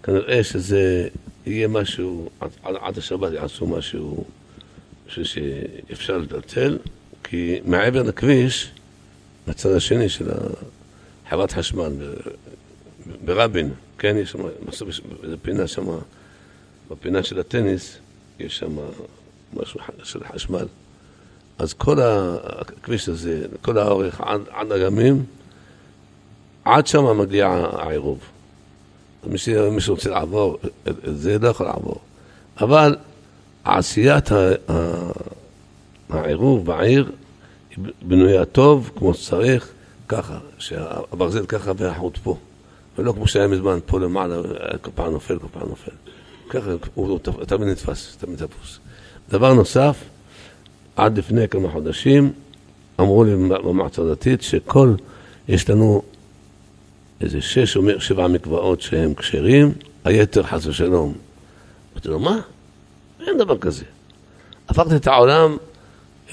כנראה שזה יהיה משהו, עד, עד השבת יעשו משהו שאפשר לטלטל, כי מעבר לכביש, בצד השני של חברת חשמל, ברבין, כן, יש שם, איזה פינה שם, בפינה של הטניס, יש שם משהו של חשמל. אז כל הכביש הזה, כל האורך עד, עד אגמים, עד שם מגיע העירוב. מי, שרוצה לעבור, זה לא יכול לעבור. אבל עשיית העירוב בעיר בנויה טוב, כמו שצריך, ככה, שהברזל ככה והחוט פה. ולא כמו שהיה מזמן, פה למעלה, כל פעם נופל, כל פעם נופל. ככה, הוא תמיד נתפס, תמיד תפוס. דבר נוסף, עד לפני כמה חודשים אמרו לי במועצה הדתית שכל, יש לנו איזה שש או שבע מקוואות שהם כשרים, היתר חס ושלום. אמרתי לו, מה? אין דבר כזה. הפכתי את העולם,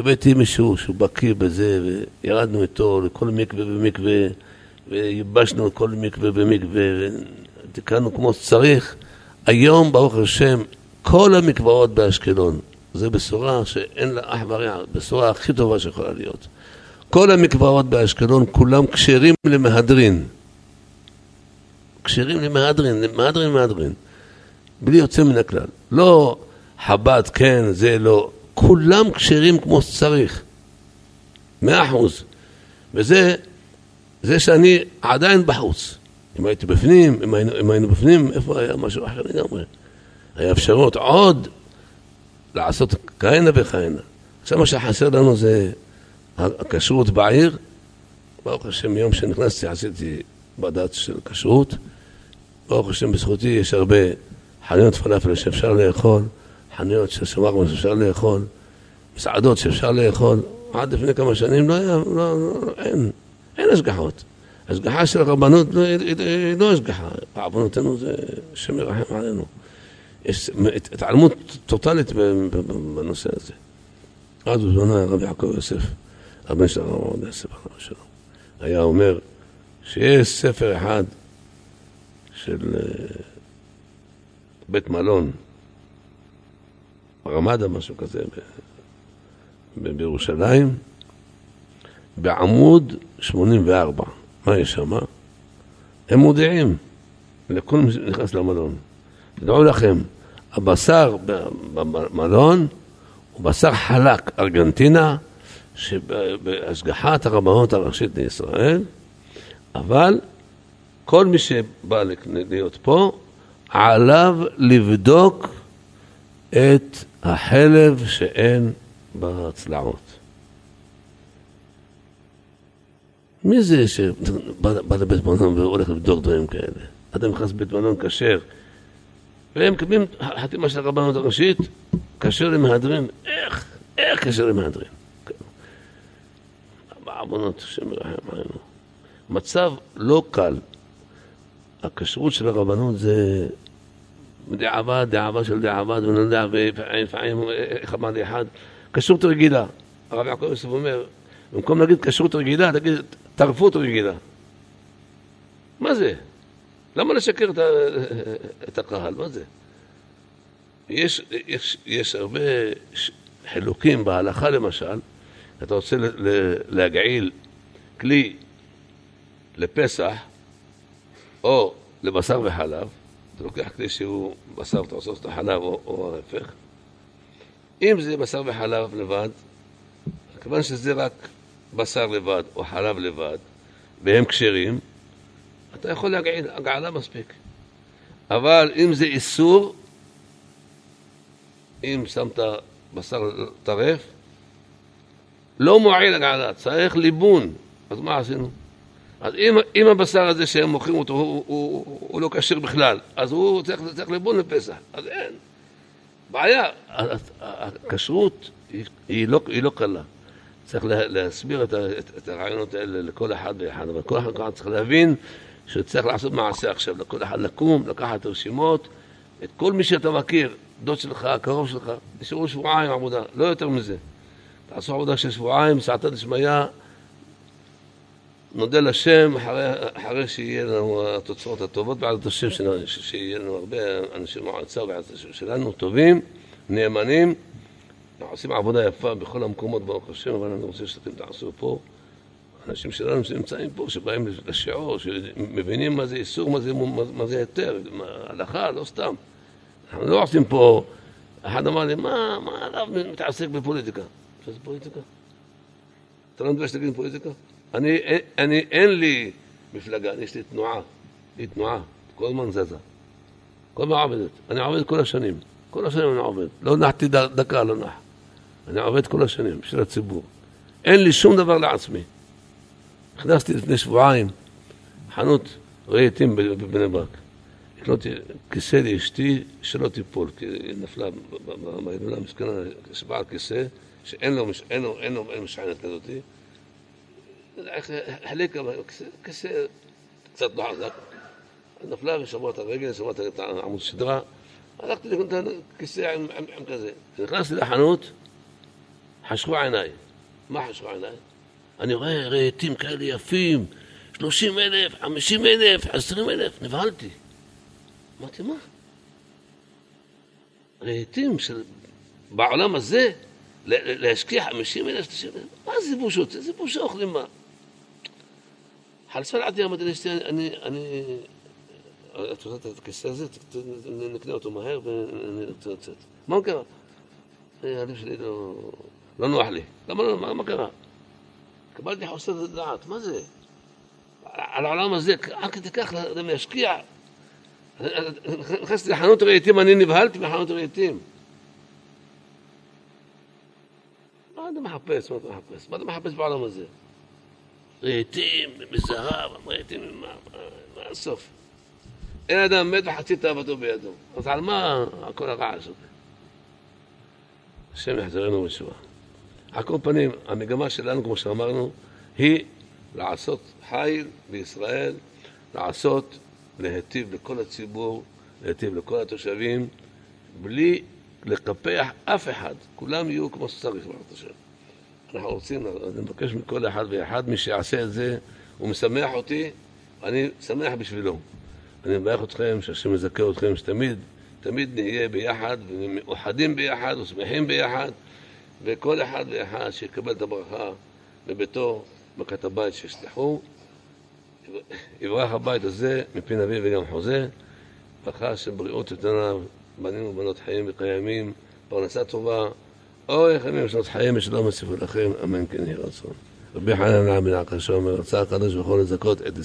הבאתי מישהו שהוא בקיא בזה, וירדנו איתו לכל מקווה ומקווה, וייבשנו כל מקווה ומקווה, ותיקנו כמו שצריך. היום, ברוך השם, כל המקוואות באשקלון, זו בשורה שאין לה אח ורע, בשורה הכי טובה שיכולה להיות. כל המקוואות באשקלון כולם כשרים למהדרין. כשרים למהדרין, למהדרין, מהדרין. בלי יוצא מן הכלל. לא חב"ד כן, זה לא. כולם כשרים כמו שצריך. מאה אחוז. וזה, זה שאני עדיין בחוץ. אם הייתי בפנים, אם היינו, אם היינו בפנים, איפה היה משהו אחר לגמרי? היה אפשרות עוד לעשות כהנה וכהנה. עכשיו מה שחסר לנו זה הכשרות בעיר. ברוך השם, מיום שנכנסתי עשיתי בדת של כשרות. ברוך השם, בזכותי יש הרבה חנויות פלאפל שאפשר לאכול, חנויות של שווארמה שאפשר לאכול, מסעדות שאפשר לאכול. עד לפני כמה שנים לא היה, לא, לא, אין, אין השגחות. השגחה של הרבנות לא, היא לא השגחה, בעוונותינו זה השם ירחם עלינו. יש התעלמות טוטאלית בנושא הזה. אז בזמנו היה רב יעקב יוסף, הבן של הרב עובדיה יוסף, היה אומר שיש ספר אחד של אה, בית מלון, רמדה, משהו כזה, בירושלים, בעמוד 84. מה יש שם? הם מודיעים לכל מי שנכנס למלון. תדעו לכם, הבשר במלון הוא בשר חלק, ארגנטינה, שבהשגחת הרבנות הראשית לישראל, אבל כל מי שבא להיות פה, עליו לבדוק את החלב שאין בצלעות. מי זה שבא לבית מלון והולך לבדוק דברים כאלה? אדם נכנס לבית מלון כשר, והם מקבלים חתימה של הרבנות הראשית, כשר למהדרין. איך? איך כשר למהדרין? בעוונות, השם ירחם עלינו. מצב לא קל. הכשרות של הרבנות זה דעבד, דעבד של דעבד, יודע, ולפעמים, איך אמר אחד, כשרות רגילה. הרב יעקב יוסף אומר, במקום להגיד כשרות רגילה, תגיד טרפות רגילה. מה זה? למה לשקר את, את הקהל? מה זה? יש, יש, יש הרבה חילוקים בהלכה למשל, אתה רוצה להגעיל כלי לפסח או לבשר וחלב, אתה לוקח כלי שהוא בשר ואתה עושה אותו חלב או, או ההפך. אם זה בשר וחלב לבד, כיוון שזה רק בשר לבד או חלב לבד, והם כשרים, אתה יכול להגעיל, הגעלה מספיק. אבל אם זה איסור, אם שמת בשר טרף, לא מועיל הגעלה, צריך ליבון. אז מה עשינו? אז אם, אם הבשר הזה שהם מוכרים אותו הוא, הוא, הוא, הוא לא כשר בכלל, אז הוא צריך, צריך ליבון לפסח, אז אין. בעיה, הכשרות היא, היא, לא, היא לא קלה. צריך להסביר את, את, את הרעיונות האלה לכל אחד ואחד, אבל כל אחד צריך להבין שצריך לעשות מעשה עכשיו, לכל אחד לקום, לקחת רשימות, את כל מי שאתה מכיר, דוד שלך, קרוב שלך, נשארו שבועיים עבודה, לא יותר מזה. תעשו עבודה של שבועיים, סעתא דשמיא, נודה לשם אחרי, אחרי שיהיה לנו התוצאות הטובות בעזרת השם, שיהיה לנו הרבה אנשי מועצה בעזרת השם שלנו, טובים, נאמנים. אנחנו עושים עבודה יפה בכל המקומות, ברוך השם, אבל אני רוצה שאתם תעשו פה. אנשים שלנו שנמצאים פה, שבאים לשיעור, שמבינים מה זה איסור, מה זה, מה זה היתר, הלכה, לא סתם. אנחנו לא עושים פה, אחד אמר לי, מה, מה הרב מתעסק בפוליטיקה? שזה פוליטיקה? אתה לא מתבייש להגיד פוליטיקה? אני, אני, אין לי מפלגה, יש לי תנועה, היא תנועה, כל הזמן זזה, כל הזמן עובדת. אני עובד כל השנים, כל השנים אני עובד, לא נחתי דקה, לא נח. אני עובד כל השנים בשביל הציבור. אין לי שום דבר לעצמי. נכנסתי לפני שבועיים, חנות רהיטים בבני ברק. לקנות כיסא לאשתי שלא תיפול, כי היא נפלה בהילולה מסכנה, שבעה כיסא, שאין לו, אין לו, לו, משענת כזאתי. החליק כיסא קצת לא חזק. נפלה ושברה את הרגל, שברה את עמוד שדרה. הלכתי לקנות את הכיסא עם, עם, עם כזה. כשנכנסתי לחנות, חשכו עיניי. מה חשכו עיניי? אני רואה רהיטים כאלה יפים, שלושים אלף, חמישים אלף, עשרים אלף, נבהלתי. אמרתי, מה? רהיטים של... בעולם הזה, להשקיע חמישים אלף, מה זה בושות? איזה בושה אוכלים מה? חלצה לעדי אמרתי לאשתי, אני, אני, את רוצה את הכיסא הזה? נקנה אותו מהר ואני רוצה לצאת. מה קרה? הלב שלי לא, לא נוח לי. למה לא? מה קרה? קיבלתי חוסר דעת, מה זה? על העולם הזה, עד כדי כך לאדם להשקיע. נכנסתי לחנות רהיטים, אני נבהלתי מחנות רהיטים. מה אתה מחפש? מה אתה מחפש? מה אתה מחפש בעולם הזה? רהיטים מזהב, רהיטים מה הסוף? אין אדם מת וחצי תאוותו בידו. אז על מה כל הרעש הזה? השם יחזרנו בתשובה. על כל פנים, המגמה שלנו, כמו שאמרנו, היא לעשות חיל בישראל, לעשות, להיטיב לכל הציבור, להיטיב לכל התושבים, בלי לקפח אף אחד, כולם יהיו כמו שצריך, ברוך השם. אנחנו רוצים, אני מבקש מכל אחד ואחד, מי שיעשה את זה, הוא משמח אותי, אני שמח בשבילו. אני מברך אתכם, שהשם יזכה אתכם, שתמיד, תמיד נהיה ביחד, ומאוחדים ביחד, ושמחים ביחד, וכל אחד ואחד שיקבל את הברכה בביתו, מכת הבית שישלחו. יברך הבית הזה מפי נביא וגם חוזה, ברכה של בריאות איתנה, בנים ובנות חיים וקיימים, פרנסה טובה, אורך ימים ושנות חיים ושלום יוסיפו לכם, אמן כן יהי רצון. רבי חנן בן עקשו אומר, רצה הקדוש ברוך הוא לזכות את ישראל.